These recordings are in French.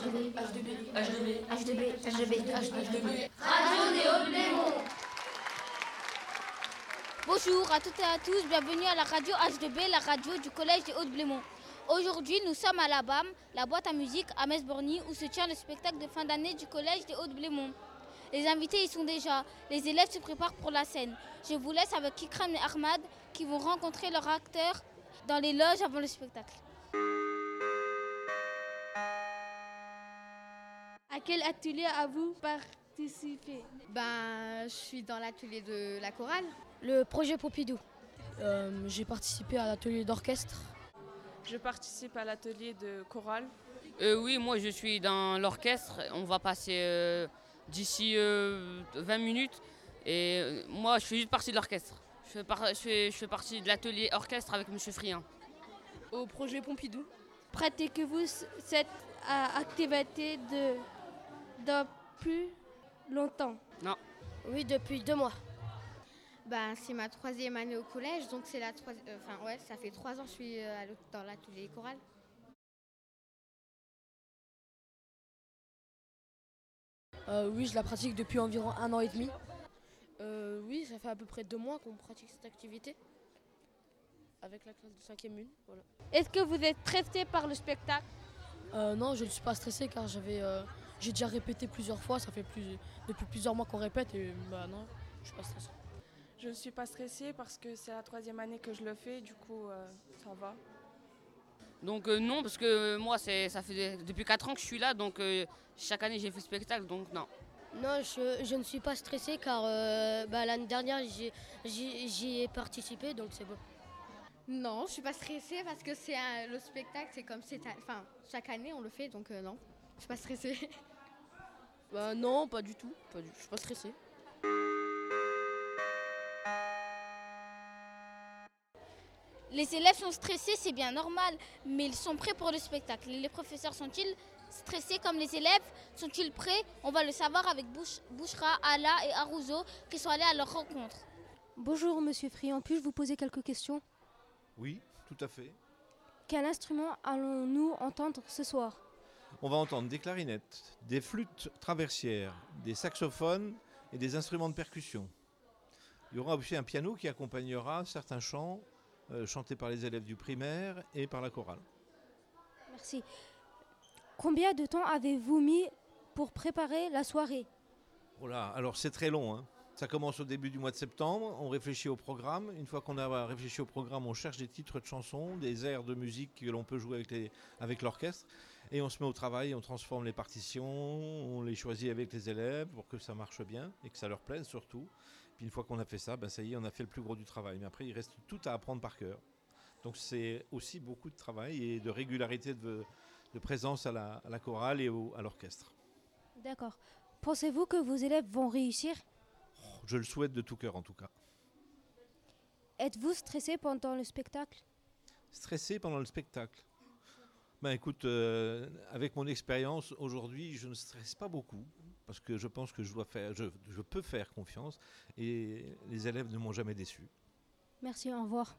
HDB, HDB, HDB, HDB, HDB. Radio Néo Blémont. Bonjour à toutes et à tous, bienvenue à la radio H2B, la radio du collège des Hauts-de-Blémont. Aujourd'hui, nous sommes à la BAM, la boîte à musique à Metz-Borny, où se tient le spectacle de fin d'année du collège des Hauts-de-Blémont. Les invités y sont déjà, les élèves se préparent pour la scène. Je vous laisse avec Kikram et Ahmad qui vont rencontrer leurs acteurs dans les loges avant le spectacle. À quel atelier avez-vous participé? Ben, je suis dans l'atelier de la chorale. Le projet Pompidou. Euh, J'ai participé à l'atelier d'orchestre. Je participe à l'atelier de chorale. Euh, oui, moi je suis dans l'orchestre. On va passer euh, d'ici euh, 20 minutes. Et moi je fais juste partie de l'orchestre. Je fais, par- je fais- je fais partie de l'atelier orchestre avec M. Friand. Au projet Pompidou. Pratiquez-vous cette euh, activité de, depuis longtemps? Oui, depuis deux mois. Ben, c'est ma troisième année au collège, donc c'est la troisième. Enfin, ouais, ça fait trois ans que je suis euh, dans l'atelier chorale. Euh, oui, je la pratique depuis environ un an et demi. Euh, oui, ça fait à peu près deux mois qu'on pratique cette activité. Avec la classe de 5e une. Voilà. Est-ce que vous êtes stressé par le spectacle? Euh, non, je ne suis pas stressé car j'avais, euh, j'ai déjà répété plusieurs fois. Ça fait plus, depuis plusieurs mois qu'on répète et bah non, je suis pas stressé. Je ne suis pas stressée parce que c'est la troisième année que je le fais, du coup euh, ça va. Donc euh, non, parce que moi c'est, ça fait depuis 4 ans que je suis là. Donc euh, chaque année j'ai fait spectacle. Donc non. Non, je, je ne suis pas stressée car euh, bah, l'année dernière j'y- ai participé, donc c'est bon. Non, je suis pas stressée parce que c'est le spectacle, c'est comme c'est. Enfin, chaque année on le fait, donc euh, non, je suis pas stressée. Bah non, pas du tout. Pas du, je suis pas stressé. Les élèves sont stressés, c'est bien normal, mais ils sont prêts pour le spectacle. Les professeurs sont-ils stressés comme les élèves Sont-ils prêts? On va le savoir avec Bouch- Bouchra, Ala et Arouzo qui sont allés à leur rencontre. Bonjour Monsieur Friand, puis-je vous poser quelques questions? Oui, tout à fait. Quel instrument allons-nous entendre ce soir? On va entendre des clarinettes, des flûtes traversières, des saxophones et des instruments de percussion. Il y aura aussi un piano qui accompagnera certains chants euh, chantés par les élèves du primaire et par la chorale. Merci. Combien de temps avez-vous mis pour préparer la soirée? Voilà, alors c'est très long. hein. Ça commence au début du mois de septembre, on réfléchit au programme. Une fois qu'on a réfléchi au programme, on cherche des titres de chansons, des airs de musique que l'on peut jouer avec, les- avec l'orchestre. Et on se met au travail, on transforme les partitions, on les choisit avec les élèves pour que ça marche bien et que ça leur plaise surtout. Puis une fois qu'on a fait ça, ben ça y est, on a fait le plus gros du travail. Mais après, il reste tout à apprendre par cœur. Donc c'est aussi beaucoup de travail et de régularité de, de présence à la, à la chorale et au- à l'orchestre. D'accord. Pensez-vous que vos élèves vont réussir? Je le souhaite de tout cœur en tout cas. Êtes-vous stressé pendant le spectacle? Stressé pendant le spectacle? Ben écoute, euh, avec mon expérience aujourd'hui, je ne stresse pas beaucoup parce que je pense que je dois faire, je, je peux faire confiance et les élèves ne m'ont jamais déçu. Merci, au revoir.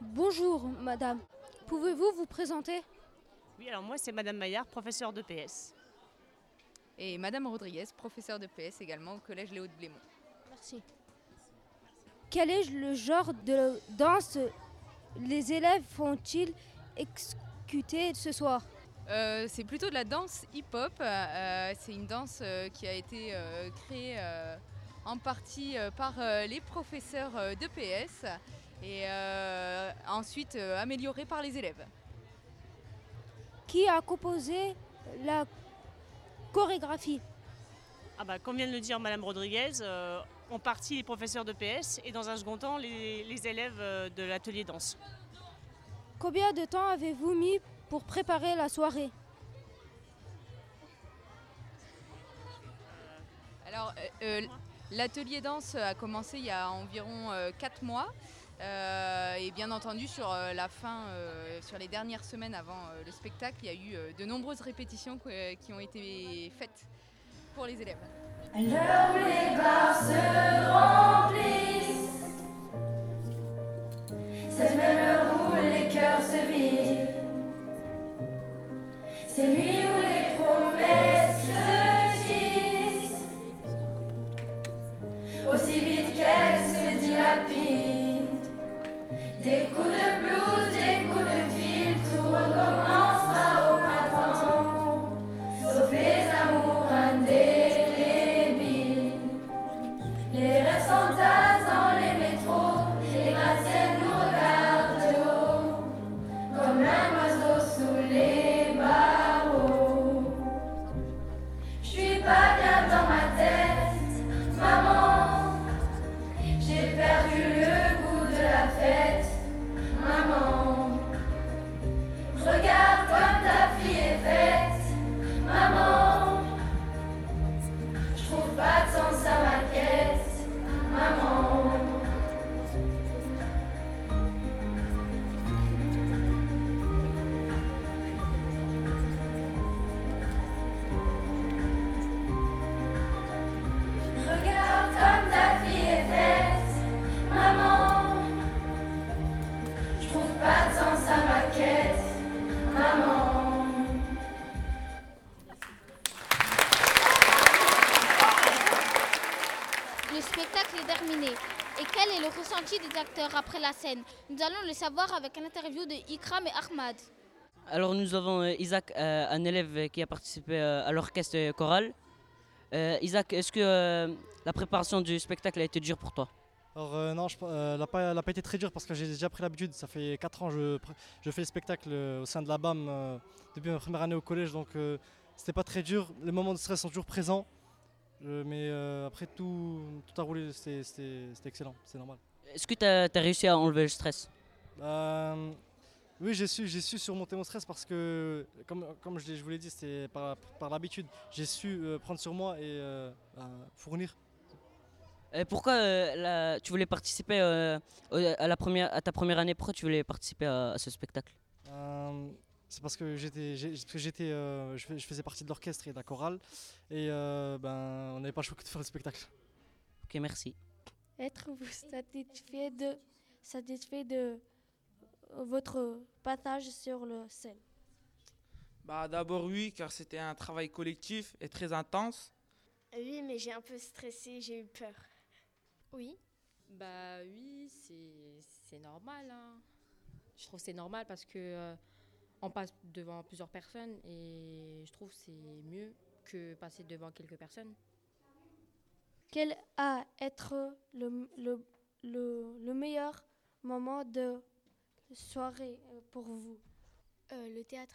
Bonjour Madame, pouvez-vous vous présenter? Oui, alors moi c'est Madame Maillard, professeure de PS. Et Madame Rodriguez, professeure de PS également au collège Léo de Blémont. Merci. Quel est le genre de danse les élèves font-ils exécuter ce soir? Euh, c'est plutôt de la danse hip-hop. euh, c'est une danse euh, qui a été euh, créée euh, en partie euh, par euh, les professeurs euh, de PS et euh, ensuite euh, améliorée par les élèves. Qui a composé la chorégraphie Ah bah, comme vient de le dire Madame Rodriguez, euh, en partie les professeurs de PS et dans un second temps les, les élèves euh, de l'atelier danse. Combien de temps avez-vous mis pour préparer la soirée? Alors, euh, euh, l'atelier danse a commencé il y a environ 4 mois. Euh, et bien entendu, sur euh, la fin, euh, sur les dernières semaines avant le spectacle, il y a eu de nombreuses répétitions qui ont été faites pour les élèves. Des acteurs après la scène Nous allons le savoir avec un interview de Ikram et Ahmad. Alors nous avons euh, Isaac, euh, un élève qui a participé euh, à l'orchestre choral. Euh, Isaac, est-ce que la préparation du spectacle a été dure pour toi? Alors euh, non, je- euh, elle n'a pas, été très dure parce que j'ai déjà pris l'habitude. Ça fait 4 ans que je, je fais le spectacle au sein de la BAM euh, depuis ma première année au collège. Donc euh, c'était pas très dur. Les moments de stress sont toujours présents. Euh, mais euh, après tout, tout a roulé, c'était- c'était c'était excellent, c'est normal. Est-ce que tu as, réussi à enlever le stress? Euh, oui, j'ai su, surmonter mon stress parce que, comme, comme je, vous l'ai dit, c'est par, par l'habitude. J'ai su euh, prendre sur moi et euh, euh, fournir. Et pourquoi la- tu voulais participer à, la première, à ta première année? Pourquoi tu voulais participer à, à ce spectacle? C'est parce que j'étais, je, fais- je faisais partie de l'orchestre et de la chorale et ben, on n'avait pas le choix que de faire le spectacle. Ok, merci. Êtes-vous satisfait de, satisfait de votre passage sur le scène Bah d'abord oui, car c'était un travail collectif et très intense. Oui, mais j'ai un peu stressé, j'ai eu peur. Oui. Bah oui, c'est normal. hein. Je trouve que c'est normal parce que euh, on passe devant plusieurs personnes et je trouve que c'est mieux que passer devant quelques personnes. Quel a être le, le, le, le meilleur moment de soirée euh, pour vous? Le théâtre.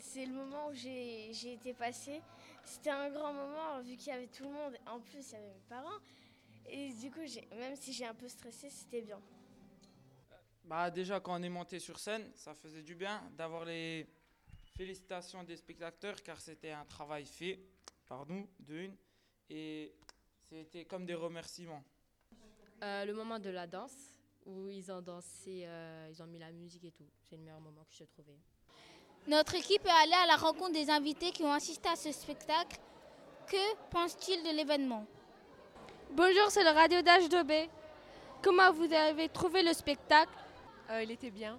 C'est le moment où j'ai j'ai été passée. C'était un grand moment vu qu'il y avait tout le monde. En plus, il y avait mes parents. Et du coup, même si j'ai un peu stressé, c'était bien. Bah déjà quand on est monté sur scène, ça faisait du bien d'avoir les félicitations des spectateurs car c'était un travail fait par nous, de une, et c'était comme des remerciements. Euh, le moment de la danse où ils ont dansé, euh, ils ont mis la musique et tout. C'est le meilleur moment que j'ai trouvé. Notre équipe est allée à la rencontre des invités qui ont assisté à ce spectacle. Que pensent-ils de l'événement? Bonjour, c'est le radio d'H2B. Comment vous avez trouvé le spectacle? Il était bien.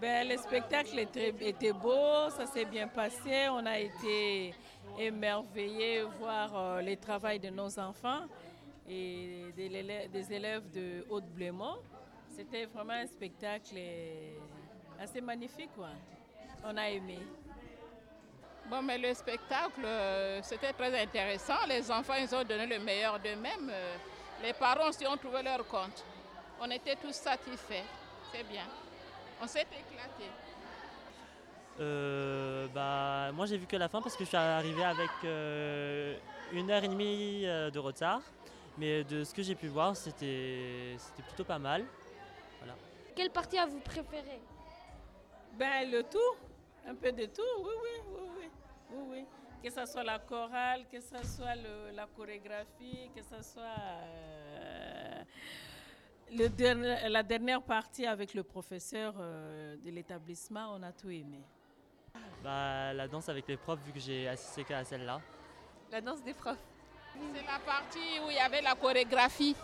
Ben, le spectacle était, beau, ça s'est bien passé. On a été émerveillés voir euh, le travail de nos enfants et des, élè- des élèves de Haute-Blémont. C'était vraiment un spectacle euh, assez magnifique. Quoi. On a aimé. Bon, mais le spectacle, euh, c'était très intéressant. Les enfants, ils ont donné le meilleur d'eux-mêmes. Les parents aussi ont trouvé leur compte. On était tous satisfaits. C'est bien. On s'est éclaté. Euh, bah, moi j'ai vu que la fin parce que je suis arrivé avec euh, une heure et demie euh, de retard. Mais de ce que j'ai pu voir, c'était c'était plutôt pas mal. Voilà. Quelle partie avez-vous préférée Ben, le tout, un peu de tout, oui, oui, oui, oui, oui, oui. Que ce soit la chorale, que ce soit le- la chorégraphie, que ce soit euh, le dernier- la dernière partie avec le professeur euh, de l'établissement, on a tout aimé. Bah, la danse avec les profs, vu que j'ai assisté qu'à celle-là. La danse des profs. C'est la partie où il y avait la chorégraphie.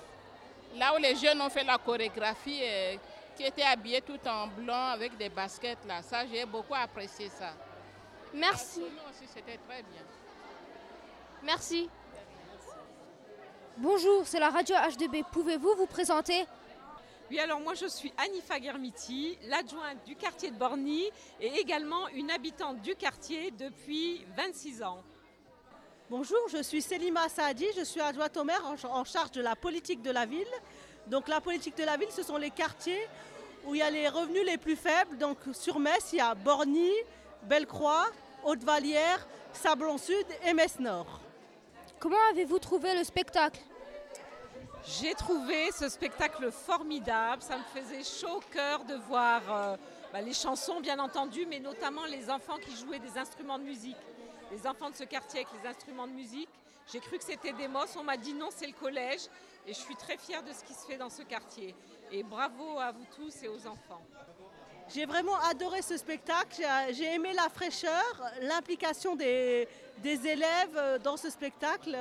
Là où les jeunes ont fait la chorégraphie, euh, qui étaient habillés tout en blanc avec des baskets. Là. Ça, j'ai beaucoup apprécié ça. Merci. Nous aussi, c'était très bien. Merci. Bonjour, c'est la radio H2B. Pouvez-vous vous présenter? Oui, alors moi je suis Anifa Germiti, l'adjointe du quartier de Borny et également une habitante du quartier depuis 26 ans. Bonjour, je suis Selima Saadi, je suis adjointe au maire en, charge de la politique de la ville. Donc la politique de la ville, ce sont les quartiers où il y a les revenus les plus faibles. Donc sur Metz, il y a Borny, Bellecroix, Haute-Vallière, Sablon Sud et Metz Nord. Comment avez-vous trouvé le spectacle? J'ai trouvé ce spectacle formidable. Ça me faisait chaud au cœur de voir euh, bah, les chansons, bien entendu, mais notamment les enfants qui jouaient des instruments de musique. Les enfants de ce quartier avec les instruments de musique. J'ai cru que c'était des mosses. On m'a dit non, c'est le collège. Et je suis très fière de ce qui se fait dans ce quartier. Et bravo à vous tous et aux enfants. J'ai vraiment adoré ce spectacle. J'ai- aimé la fraîcheur, l'implication des, des élèves euh, dans ce spectacle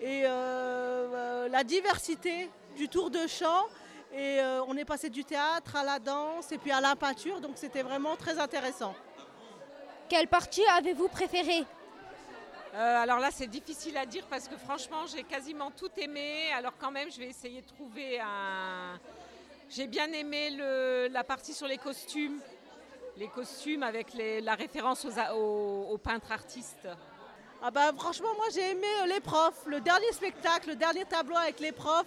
et euh, euh, la diversité du tour de chant. Et euh, on est passé du théâtre à la danse et puis à la peinture. Donc c'était vraiment très intéressant. Quelle partie avez-vous préférée? Euh, alors là, c'est difficile à dire parce que franchement, j'ai quasiment tout aimé. Alors quand même, je vais essayer de trouver un. J'ai bien aimé le- la partie sur les costumes, les costumes avec les- la référence aux, a- aux- aux peintres artistes. Ah bah, franchement, moi j'ai aimé euh, les profs. Le dernier spectacle, le dernier tableau avec les profs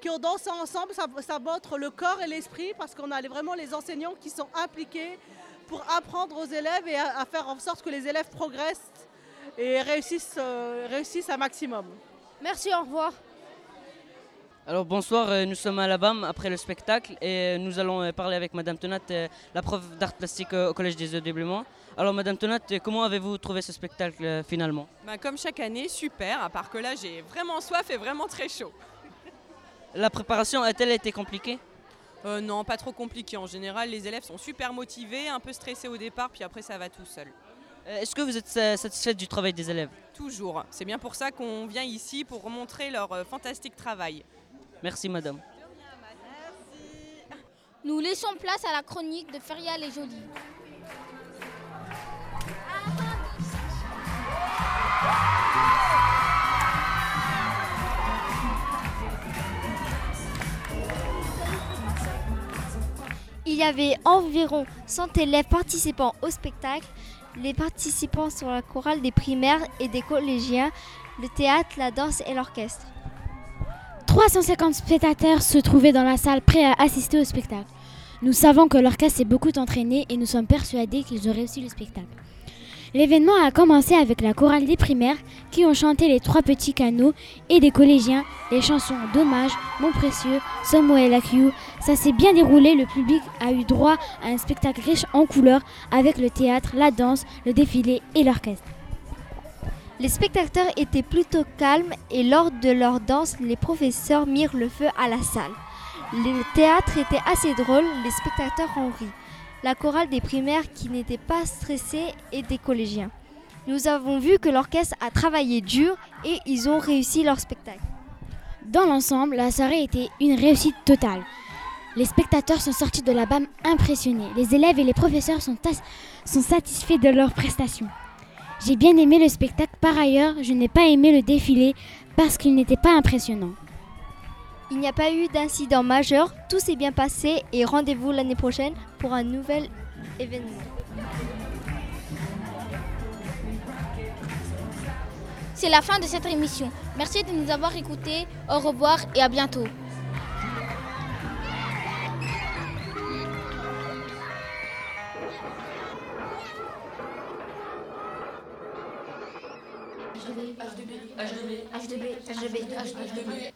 qui ont dansé ensemble, ça, ça montre le corps et l'esprit parce qu'on a les- vraiment les enseignants qui sont impliqués pour apprendre aux élèves et à, à faire en sorte que les élèves progressent et réussissent, euh, réussissent un maximum. Merci, au revoir. Alors bonsoir, euh, nous sommes à la BAM après le spectacle et nous allons parler avec Madame Tonat, la prof d'art plastique au Collège des Eaux Blémont. Alors Madame Tonat, comment avez-vous trouvé ce spectacle euh, finalement? Bah, comme chaque année, super, à part que là j'ai vraiment soif et vraiment très chaud. La préparation a-t-elle été compliquée? Euh, non, pas trop compliqué. En général, les élèves sont super motivés, un peu stressés au départ, puis après ça va tout seul. Euh, Est-ce que vous êtes satisfaite du travail des élèves? Toujours. C'est bien pour ça qu'on vient ici pour montrer leur euh, fantastique travail. Merci Madame. Nous laissons place à la chronique de Feria les Jolies. Y avait environ 100 élèves participant au spectacle. Les participants sont la chorale des primaires et des collégiens, le théâtre, la danse et l'orchestre. 350 spectateurs se trouvaient dans la salle prêts à assister au spectacle. Nous savons que l'orchestre s'est beaucoup entraîné et nous sommes persuadés qu'ils ont réussi le spectacle. L'événement a commencé avec la chorale des primaires qui ont chanté les trois petits canaux et des collégiens les chansons Dommage, Mon précieux, Samuel Akiu. Ça s'est bien déroulé, le public a eu droit à un spectacle riche en couleurs avec le théâtre, la danse, le défilé et l'orchestre. Les spectateurs étaient plutôt calmes et lors de leur danse, les professeurs mirent le feu à la salle. Le théâtre était assez drôle, les spectateurs ont ri. La chorale des primaires qui n'était pas stressée et des collégiens. Nous avons vu que l'orchestre a travaillé dur et ils ont réussi leur spectacle. Dans l'ensemble, la soirée était une réussite totale. Les spectateurs sont sortis de la BAM impressionnés. Les élèves et les professeurs sont, sont satisfaits de leurs prestations. J'ai bien aimé le spectacle. Par ailleurs, je n'ai pas aimé le défilé parce qu'il n'était pas impressionnant. Il n'y a pas eu d'incident majeur, tout s'est bien passé et rendez-vous l'année prochaine pour un nouvel événement. C'est la fin de cette émission. Merci de nous avoir écoutés. Au revoir et à bientôt. H2B, H2B, H2B, H2B, H2B.